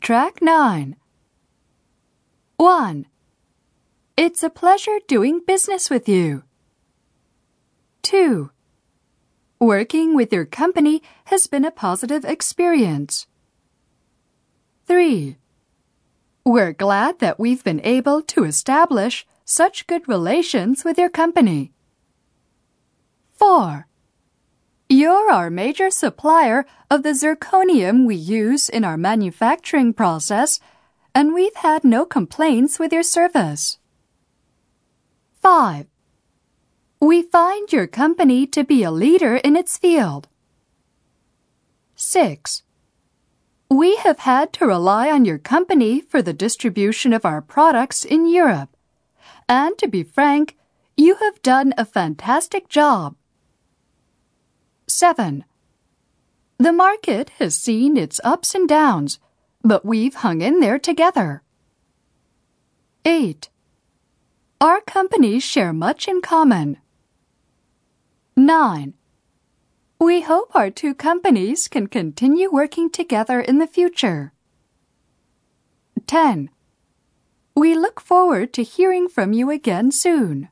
Track 9. 1. It's a pleasure doing business with you. 2. Working with your company has been a positive experience. 3. We're glad that we've been able to establish such good relations with your company. 4. You're our major supplier of the zirconium we use in our manufacturing process, and we've had no complaints with your service. 5. We find your company to be a leader in its field. 6. We have had to rely on your company for the distribution of our products in Europe. And to be frank, you have done a fantastic job. 7. The market has seen its ups and downs, but we've hung in there together. 8. Our companies share much in common. 9. We hope our two companies can continue working together in the future. 10. We look forward to hearing from you again soon.